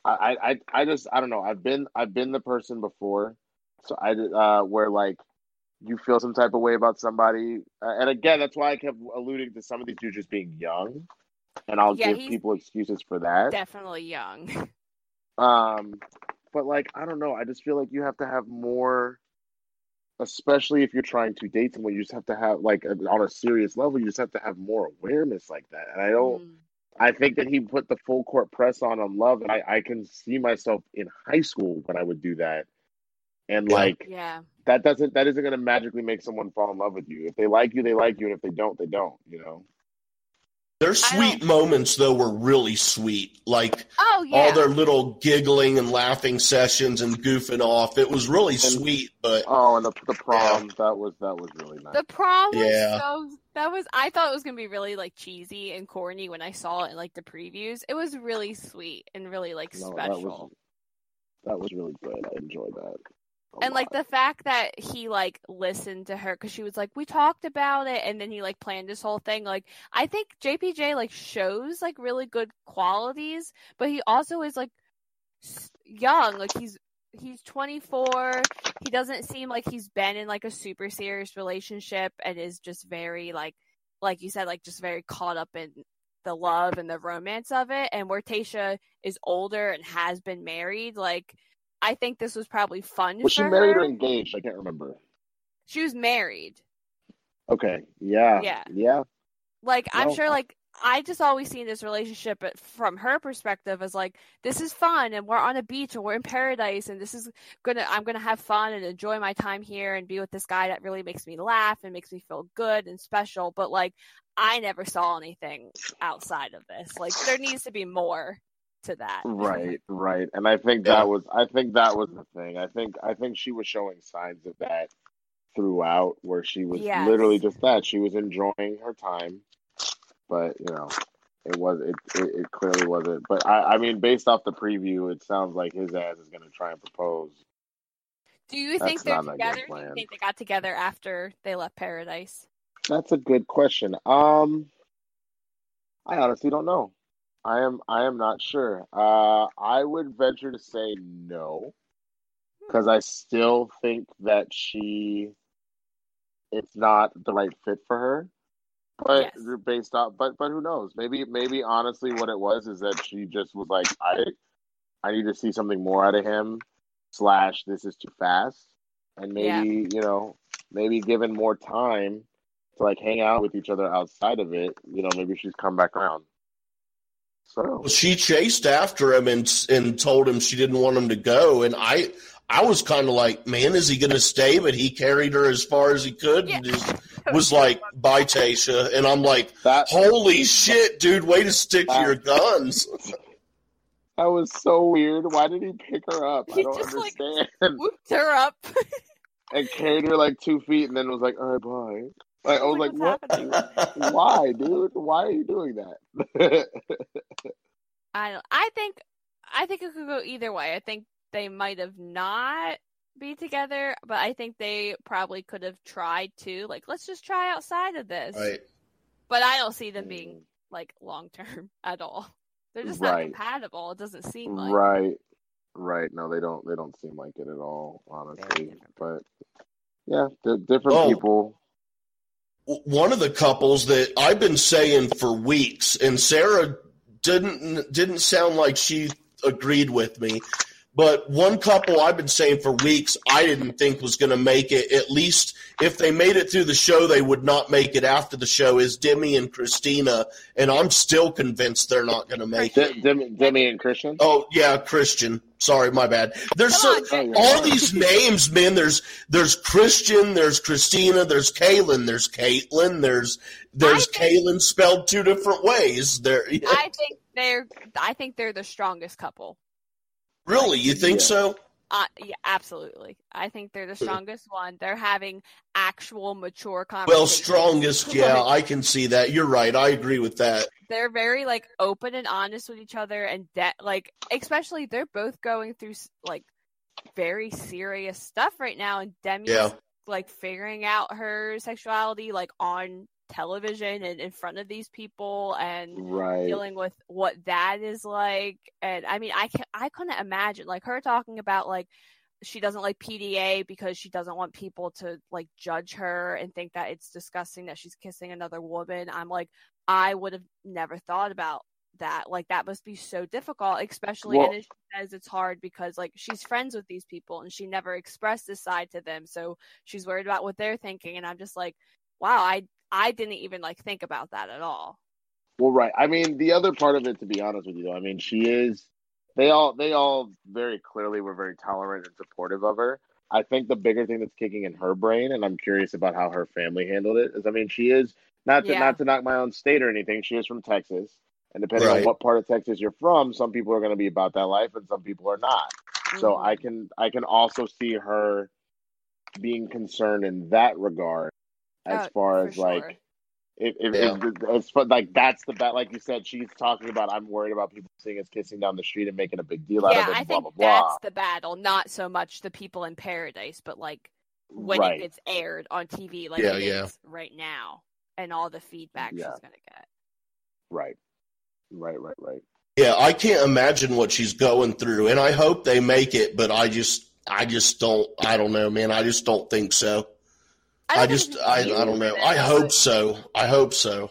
I I I just I don't know. I've been I've been the person before, so I uh where like you feel some type of way about somebody, uh, and again that's why I kept alluding to some of these dudes just being young, and I'll Yeah, give people excuses for that. Definitely young. Um, but like I don't know. I just feel like you have to have more, especially if you're trying to date someone. You just have to have like on a serious level. You just have to have more awareness like that. And I don't. Mm. I think that he put the full court press on on love, and I I can see myself in high school when I would do that. And Yeah. like Yeah. that doesn't that isn't going to magically make someone fall in love with you. If they like you, they like you, and if they don't, they don't. You know. Their sweet moments though were really sweet. Like Oh yeah. all their little giggling and laughing sessions and goofing off. It was really sweet, but Oh, and the the prom that was that was really nice. The prom was Yeah. so that was I thought it was gonna be really like cheesy and corny when I saw it in like the previews. It was really sweet and really like No, special. That was, that was really good. I enjoyed that. And like the fact that he like listened to her because she was like we talked about it and then he like planned this whole thing like i think jpj like shows like really good qualities but he also is like young like he's he's 24 he doesn't seem like he's been in like a super serious relationship and is just very like like you said like just very caught up in the love and the romance of it and where tayshia is older and has been married like I think this was probably fun was she married her. or engaged? I can't remember. She was married. Okay, yeah, Yeah. yeah. Like I'm sure like I just always seen this relationship from her perspective as like this is fun and we're on a beach and we're in paradise and this is gonna I'm gonna have fun and enjoy my time here and be with this guy that really makes me laugh and makes me feel good and special. But like I never saw anything outside of this. Like there needs to be more to that. Right, right. And I think that was I think that was the thing. I think I think she was showing signs of that throughout where she was Yes. literally just that. She was enjoying her time. But, you know, it was it it, it clearly wasn't. But I I mean based off the preview, it sounds like his ass is gonna try and propose. Do you think they're not a good together? Do you think they got together after they left paradise? That's a good question. Um I honestly don't know. I am I am not sure. Uh I would venture to say no. because I still think that she it's not the right fit for her. But Yes. based off but but who knows? Maybe maybe honestly what it was is that she just was like, I I need to see something more out of him, slash this is too fast. And maybe, you know, maybe given more time to like hang out with each other outside of it, you know, maybe she's come back around. So Well, she chased after him and and told him she didn't want him to go, and I I was kind of like, man, is he going to stay? But he carried her as far as he could and just was like, bye, Tayshia, and I'm like, that holy shit, dude, way to stick to your guns. that was so weird. Why did he pick her up? I don't just, like, understand. Whooped her up. and carried her like two feet and then was like, all right, bye. Like, I was like, what? Why, dude? Why are you doing that? I don't, I think I think it could go either way. I think they might have not be together, but I think they probably could have tried to. Like, let's just try outside of this. Right. But I don't see them being mm. like long term at all. They're just not compatible. It doesn't seem like. right, right. No, they don't. They don't seem like it at all, honestly. But yeah, di- different Oh. people. One of the couples that I've been saying for weeks, and Sarah didn't didn't sound like she agreed with me. But one couple I've been saying for weeks I didn't think was going to make it. At least if they made it through the show, they would not make it after the show. Is Demi and Kristina, and I'm still convinced they're not going to make it. Demi, Demi and Kristian. Oh yeah, Kristian. Sorry, my bad. There's so, on, yeah. all these names, man. There's there's Kristian, there's Kristina, there's Caelynn, there's Caitlin, there's there's I think- Kaylin spelled two different ways. There, I think they're. I think they're the strongest couple. Really, you think Yeah. so? Uh, yeah, absolutely. I think they're the strongest one. They're having actual mature conversations. Well, strongest, yeah, I can see that. You're right. I agree with that. they're very like open and honest with each other, and de- like especially they're both going through like very serious stuff right now, and Demi Yeah. like figuring out her sexuality like on television and in front of these people and Right. dealing with what that is like. And i mean i can i couldn't imagine like her talking about like she doesn't like pda because she doesn't want people to like judge her and think that it's disgusting that she's kissing another woman. I'm like i would have never thought about that. Like that must be so difficult especially Well- and it says it's hard because like she's friends with these people and she never expressed this side to them. So she's worried about what they're thinking and i'm just like wow i i didn't even like think about that at all Well, right. I mean, the other part of it, to be honest with you, though, I mean, she is. They all, they all very clearly were very tolerant and supportive of her. I think the bigger thing that's kicking in her brain, and I'm curious about how her family handled it, is I mean, she is not to Yeah. not to knock my own state or anything. She is from Texas, and depending on what part of Texas you're from, some people are going to be about that life, and some people are not. So Mhm. I can I can also see her being concerned in that regard, as Oh, far for as like if, if, Yeah. if it's fun- like that's the bet. Like you said, she's talking about. I'm worried about people seeing us kissing down the street and making a big deal out of it. I blah think blah blah. that's the battle, not so much the people in paradise, but like when right. it gets aired on TV, like Yeah, it yeah. is right now, and all the feedback Yeah. she's gonna get. right. Right. Right. Right. Yeah, I can't imagine what she's going through, and I hope they make it, but I just, I just don't, I don't know, man. I just don't think so. I, don't just, I, I don't know. I hope so. I hope so.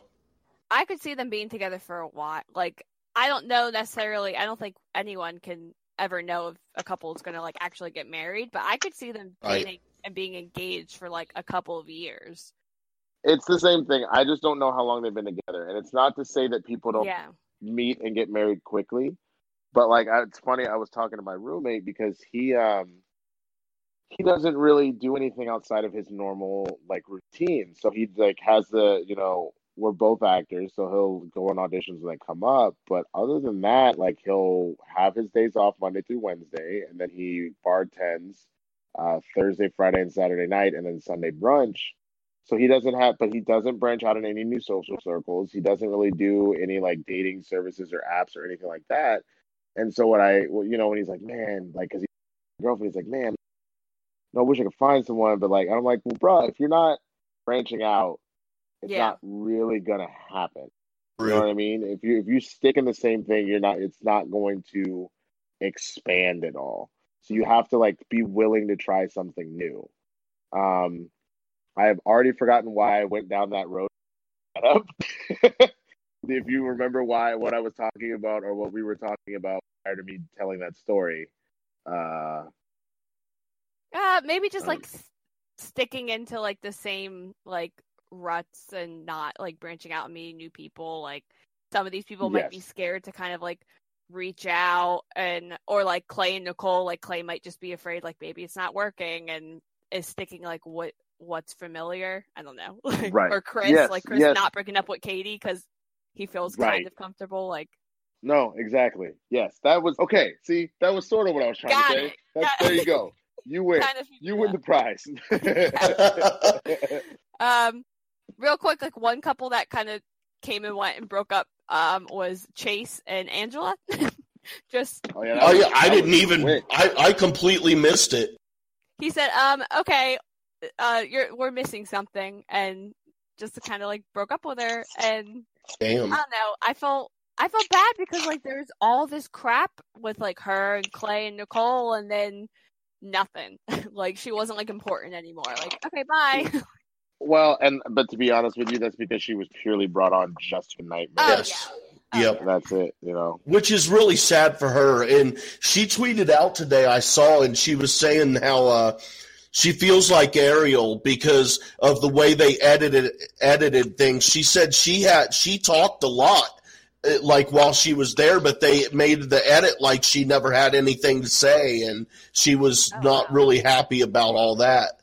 I could see them being together for a while. Like I don't know necessarily. I don't think anyone can ever know if a couple is gonna like actually get married, but I could see them Right. dating and being engaged for like a couple of years. It's the same thing. I just don't know how long they've been together, and it's not to say that people don't Yeah. meet and get married quickly. But like, I, it's funny. I was talking to my roommate because he um he doesn't really do anything outside of his normal like routine. So he like has the you know we're both actors, so he'll go on auditions when they come up. But other than that, like he'll have his days off Monday through Wednesday, and then he bartends uh, Thursday, Friday, and Saturday night, and then Sunday brunch. So he doesn't have, but he doesn't branch out in any new social circles. He doesn't really do any like dating services or apps or anything like that. And so what I, you know, when he's like, man, like, cause he girlfriend, he's like, man, I wish I could find someone, but like, I'm like, well, bro, if you're not branching out, it's Yeah. not really gonna happen. You know what I mean? If you if you stick in the same thing, you're not. It's not going to expand at all. So you have to like be willing to try something new. Um, I have already forgotten why I went down that road. Up. if you remember why what I was talking about or what we were talking about prior to me telling that story, uh, Uh, maybe just Um, like s- sticking into like the same like ruts and not like branching out and meeting new people. Like some of these people might be scared to kind of like reach out and or like Clay and Nicole. Like Clay might just be afraid like maybe it's not working and is sticking like what what's familiar. I don't know. Right. Or Chris, Yes, like Chris yes. not breaking up with Katie because he feels Right. kind of comfortable. Like no, exactly. Yes, that was okay. See, that was sort of what I was trying Got to say. there you go. You win. kind of You win the prize. Um, real quick, like one couple that kind of came and went and broke up um, was Chase and Angela. Just oh yeah, that Oh yeah, I that didn't even. quick. I, I completely missed it. he said, um, okay, uh, you're we're missing something, and just kind of like broke up with her, and Damn. I don't know. I felt I felt bad because like there's all this crap with like her and Clay and Nicole, and then nothing. like she wasn't like important anymore. Like okay, bye. Well, and but to be honest with you, that's because she was purely brought on just for nightmare. Oh, Yes. yeah. Yep. Oh, That's it. You know. Which is really sad for her. And she tweeted out today, I saw, and she was saying how uh, she feels like Ariel because of the way they edited edited things. She said she had she talked a lot, like while she was there, but they made the edit like she never had anything to say, and she was Oh, not wow. really happy about all that.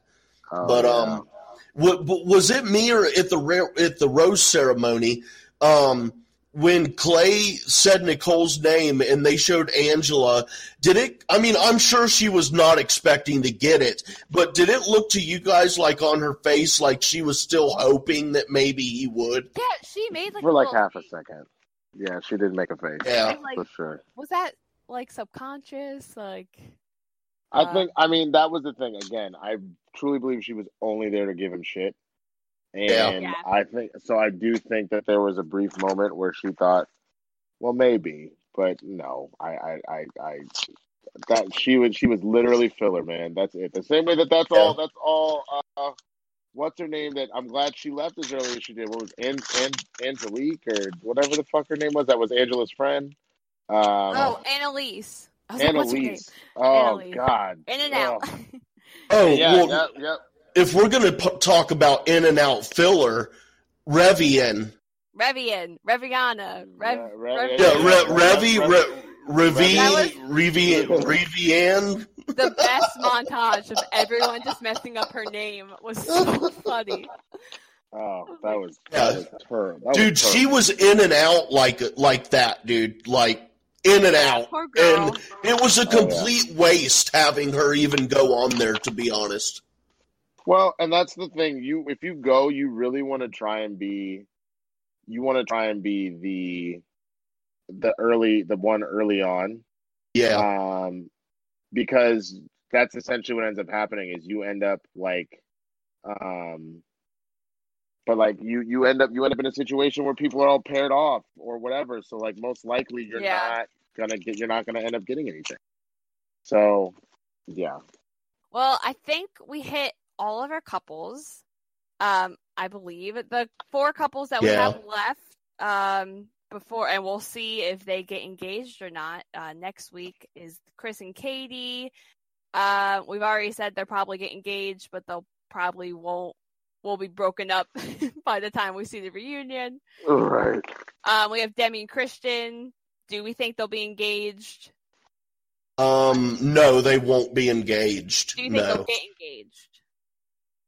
Oh, But yeah. um, wa- wa- was it me or at the ra- at the rose ceremony? Um, when Clay said Nicole's name and they showed Angela, did it? I mean, I'm sure she was not expecting to get it, but did it look to you guys like on her face like she was still hoping that maybe he would? Yeah, she made like for a like little half a second. Yeah, she did make a face Yeah. And, like, for sure. was that like subconscious? Like, I Uh, think. I mean, that was the thing. Again, I truly believe she was only there to give him shit, and Yeah. Yeah. I think so. I do think that there was a brief moment where she thought, well, maybe, but no. I, I, I, I that she was she was literally filler, man. That's it. The same way that that's all. That's all. Uh, what's her name? That I'm glad she left as early as she did. What was An, An, Angelique or whatever the fuck her name was? That was Angela's friend. Um, oh, Annaliese. I was like, what's her name? Oh Annaliese. God. In and out. Oh, Yeah, well, yep, yep. if we're going to p- talk about in and out filler, Revian. Revian, Reviana, Rev, Yeah, Rev- Rev- Yeah, Rev- Re- Revi, Rev- Re- Revi, That Revi, Revian. the best montage of everyone just messing up her name was so funny. Oh, that was Yeah. that was terrible. That was Dude, she was in and out like like that, dude. Like in and out. Poor girl. And it was a Oh, yeah. complete waste having her even go on there, to be honest. Well, and that's the thing. You if you go, you really want to try and be you want to try and be the the early the one early on. Yeah. Um because that's essentially what ends up happening is you end up like um but like you you end up you end up in a situation where people are all paired off or whatever. So like most likely you're Yeah. not gonna get you're not gonna end up getting anything. So yeah. Well, I think we hit all of our couples. Um, I believe the four couples that we have left. Um, before, and we'll see if they get engaged or not. Uh, next week is Chris and Katie. Uh, we've already said they're probably get engaged, but they'll probably won't. Will be broken up by the time we see the reunion. Right. Um, we have Demi and Kristian. Do we think they'll be engaged? Um, no, they won't be engaged. Do you think No. they'll get engaged?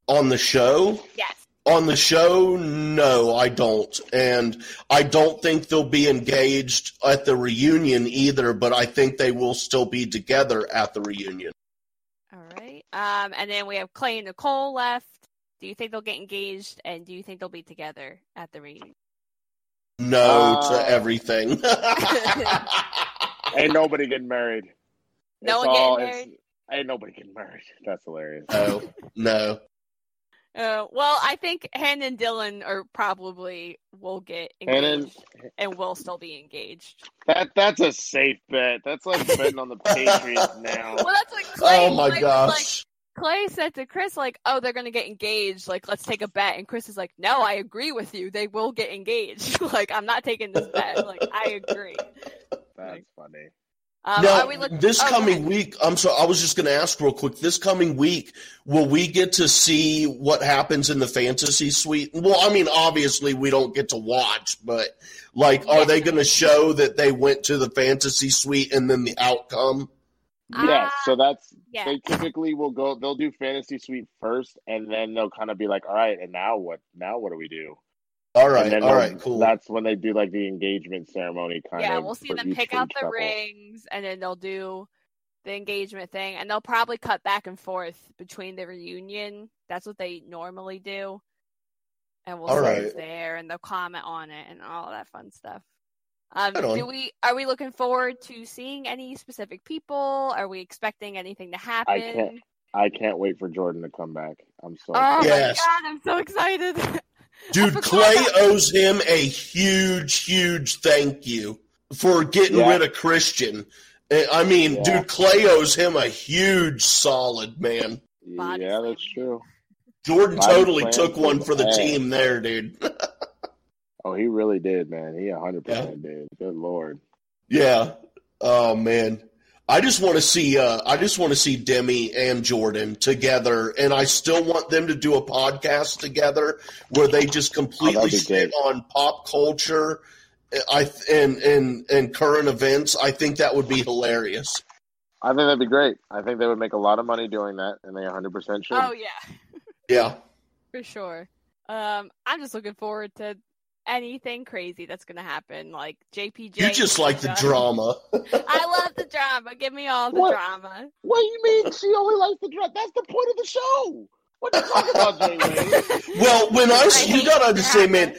On the show? Yes. On the show, no, I don't. And I don't think they'll be engaged at the reunion either, but I think they will still be together at the reunion. All right. Um, and then we have Clay and Nicole left. Do you think they'll get engaged? And do you think they'll be together at the reunion? No Uh, to everything. Ain't nobody getting married. No It's one getting all- it's- married? Ain't nobody getting married. That's hilarious. no, no. Uh, well, I think Hannah and Dylan are probably will get Hannah- engaged and will still be engaged. That that's a safe bet. That's like betting on the Patriots now. Well, that's what Clay. Oh my Clay was like- gosh. Clay said to Chris, like, "Oh, they're gonna get engaged. Like, let's take a bet." And Chris is like, "No, I agree with you. They will get engaged. like, I'm not taking this bet. Like, I agree." That's funny. Um, now, are we look- this oh, coming week, I'm sorry, I was just going to ask real quick. This coming week, will we get to see what happens in the fantasy suite? Well, I mean, obviously we don't get to watch, but like, are they going to show that they went to the fantasy suite and then the outcome? Yes, Ah, so that's yeah. they typically will go. They'll do fantasy suite first, and then they'll kind of be like, "All right, and now what? Now what do we do?" All And then all cool. That's when they do like the engagement ceremony kind yeah, of. Yeah, we'll see them pick out the couple. rings, and then they'll do the engagement thing, and they'll probably cut back and forth between the reunion. That's what they normally do, and we'll All see right. who's there, and they'll comment on it and all that fun stuff. Um, Right do we are we looking forward to seeing any specific people? Are we expecting anything to happen? can't- I can't wait for Jordan to come back. I'm so. Oh Yes. my god, I'm so excited! Dude, Clay owes him a huge, huge thank you for getting Yeah. rid of Christian. Uh, I mean, Yeah. dude, Clay owes him a huge solid, man. Body yeah, that's true. Jordan Body totally took one for the ass. team there, dude. Oh, he really did, man. He 100 percent did. Good lord. yeah. Oh man. I just want to see uh I just want to see Demi and Jordan together and I still want them to do a podcast together where they just completely Oh, sit on pop culture I and and and current events. I think that would be hilarious. I think that'd be great. I think they would make a lot of money doing that, and they 100 percent should. oh yeah, Yeah. for sure. Um, I'm just looking forward to anything crazy that's gonna happen. Like JPJ. You just like the drama. I love the drama. Give me all the What? drama. What do you mean? She only likes the dress. That's the point of the show. What are you talking about, Jay Wade? Well, when I, I you gotta understand, man.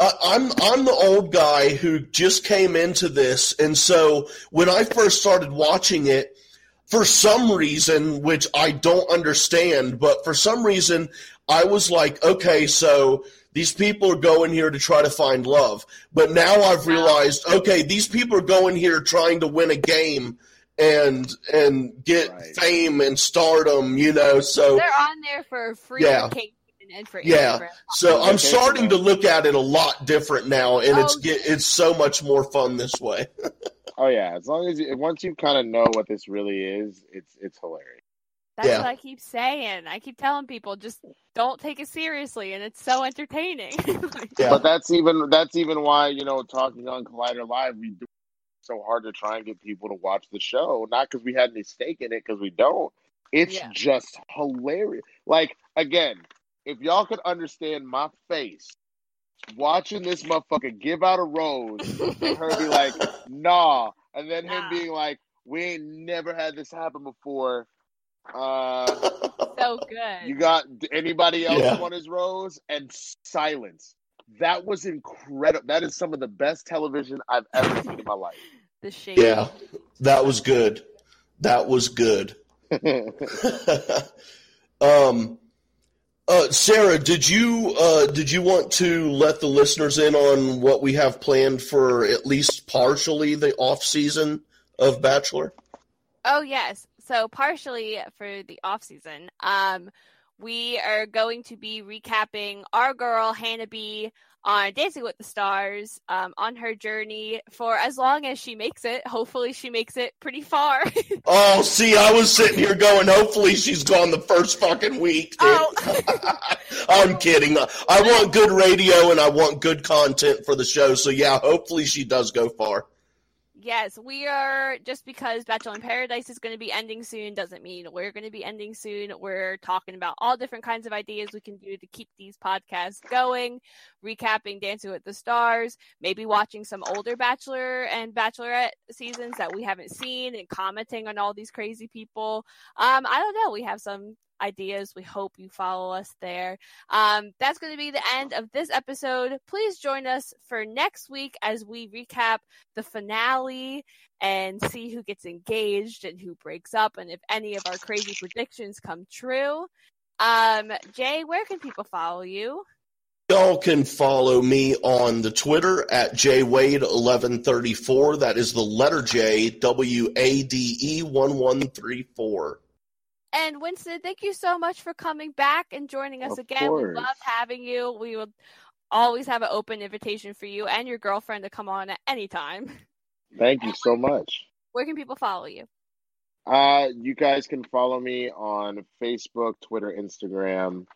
I, I'm I'm the old guy who just came into this, and so when I first started watching it, for some reason, which I don't understand, but for some reason, I was like, okay, so these people are going here to try to find love. But now I've realized, okay, these people are going here trying to win a game and and get Right. fame and stardom, you know. So They're on there for free Yeah. vacation and for Yeah. So I'm starting to look at it a lot different now, and it's Oh, get it's so much more fun this way. Oh yeah, as long as you, once you kind of know what this really is, it's it's hilarious. That's Yeah. what I keep saying. I keep telling people just don't take it seriously, and it's so entertaining. Like, Yeah. But that's even that's even why you know talking on Collider Live, we do so hard to try and get people to watch the show. Not because we had any stake in it, because we don't. It's Yeah. just hilarious. Like again, if y'all could understand my face watching this motherfucker give out a rose and her be like, "Nah," and then him being like, "We ain't never had this happen before." Uh, so good. you got anybody else Yeah. want his rose? And silence. That was incredible. That is some of the best television I've ever seen in my life. the shade. Yeah, that was good. That was good. um, uh, Sarah, did you uh, did you want to let the listeners in on what we have planned for at least partially the off season of Bachelor? Oh yes. So partially for the off season, um, we are going to be recapping our girl Hannah B on Dancing with the Stars, um, on her journey for as long as she makes it. Hopefully, she makes it pretty far. Oh, see, I was sitting here going, hopefully she's gone the first fucking week. dude. oh, I'm kidding. I want good radio and I want good content for the show. So yeah, hopefully she does go far. Yes, we are. Just because Bachelor in Paradise is going to be ending soon doesn't mean we're going to be ending soon. We're talking about all different kinds of ideas we can do to keep these podcasts going, recapping Dancing with the Stars, maybe watching some older Bachelor and Bachelorette seasons that we haven't seen and commenting on all these crazy people. Um, I don't know. We have some ideas. We hope you follow us there. Um, that's going to be the end of this episode. Please join us for next week as we recap the finale and see who gets engaged and who breaks up and if any of our crazy predictions come true. Um, Jay, where can people follow you? Y'all can follow me on the Twitter at jwade1134. That is the letter J, W A D E 1134. And Winston, thank you so much for coming back and joining us Of again. We love having you. We will always have an open invitation for you and your girlfriend to come on at any time. Thank you so much. Where can people follow you? Uh, you guys can follow me on Facebook, Twitter, Instagram,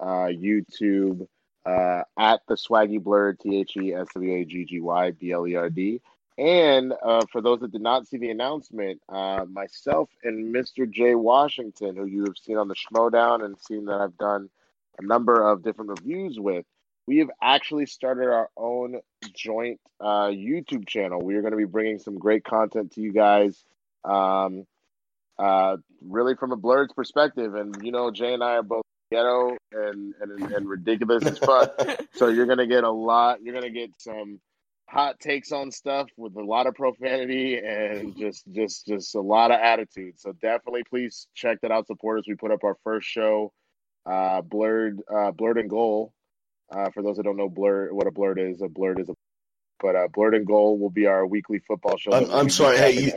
uh, YouTube, uh, at the Swaggy Blerd, T H E S W A G G Y B L E R D. And uh, for those that did not see the announcement, uh, myself and Mr. Jay Washington, who you have seen on the Schmoedown and seen that I've done a number of different reviews with, we have actually started our own joint uh, YouTube channel. We are going to be bringing some great content to you guys. Um, uh, really from a blerd's perspective. And you know, Jay and I are both ghetto and and, and ridiculous as fuck. so you're gonna get a lot. You're gonna get some hot takes on stuff with a lot of profanity and just just just a lot of attitude. So definitely, please check that out. supporters. We put up our first show, uh, blerd uh, blerd and goal. Uh, for those that don't know, blur what a blerd is, a blerd is a but uh, blerd and goal will be our weekly football show. I'm- I'm sorry, hey, you-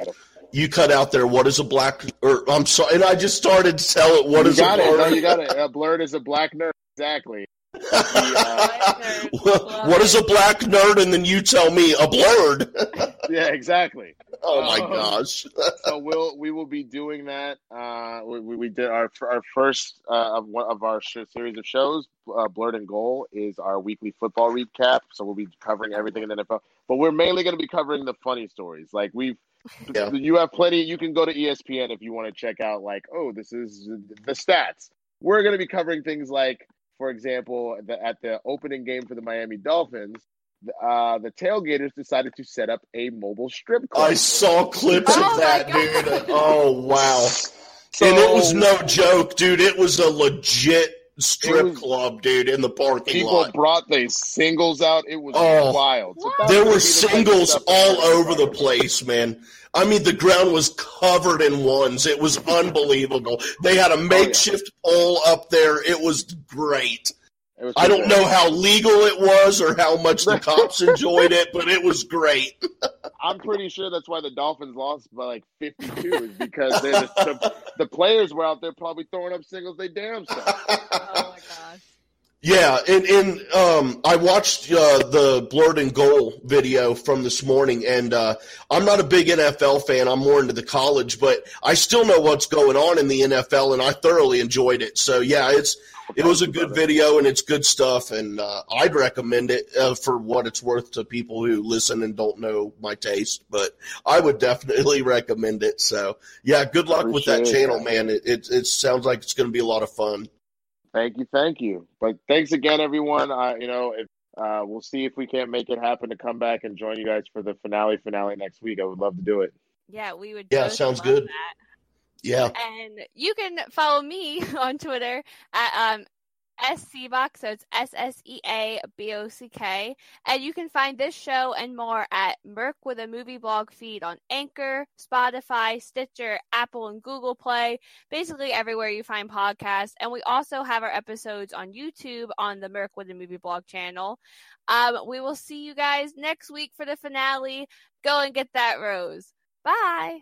You cut out there. What is a black? Or I'm sorry, and I just started to tell it. What you is got a it. No, you got it. A blerd is a black nerd. Exactly. what what is a black nerd? And then you tell me a blerd. Yeah, exactly. oh my Um, gosh. So we'll we will be doing that. Uh, we, we we did our our first uh, of one of our sh- series of shows. Uh, Blerd and Goal is our weekly football recap. So we'll be covering everything in the NFL, but we're mainly going to be covering the funny stories. Like we've. Yeah. You have plenty. You can go to ESPN if you want to check out, like, oh, this is the stats. We're going to be covering things like, for example, the, at the opening game for the Miami Dolphins, uh, the tailgaters decided to set up a mobile strip club. I saw clips Oh of that, God. dude. Oh wow. So- and it was no joke, dude. It was a legit strip was- club, dude, in the parking People lot. brought their singles out. It was Oh. wild. So There were be the singles all over the place, man. I mean, the ground was covered in ones. It was unbelievable. They had a oh, makeshift pole up there. It was great. It was I don't know how legal it was or how much the cops enjoyed it, but it was great. I'm pretty sure that's why the Dolphins lost by like 52 is because they, the, the, the players were out there probably throwing up singles they damn self. Oh my gosh. Yeah, and, and um, I watched uh, the Blerd and Goal video from this morning, and uh, I'm not a big NFL fan. I'm more into the college, but I still know what's going on in the NFL, and I thoroughly enjoyed it. So yeah, it's it was a good video, and it's good stuff, and uh, I'd recommend it uh, for what it's worth to people who listen and don't know my taste. But I would definitely recommend it. So yeah, good luck with that channel, man. It, it it sounds like it's going to be a lot of fun. Thank you, thank you. But thanks again, everyone. Uh, you know, if, uh, we'll see if we can't make it happen to come back and join you guys for the finale finale next week. I would love to do it. Yeah, we would. Yeah, sounds good. That. Yeah. And you can follow me on Twitter at um SCBox, so it's S S E A B O C K. And you can find this show and more at Merc with a Movie Blog feed on Anchor, Spotify, Stitcher, Apple, and Google Play, basically everywhere you find podcasts. And we also have our episodes on YouTube on the Merc with a Movie Blog channel. Um, we will see you guys next week for the finale. Go and get that rose. Bye.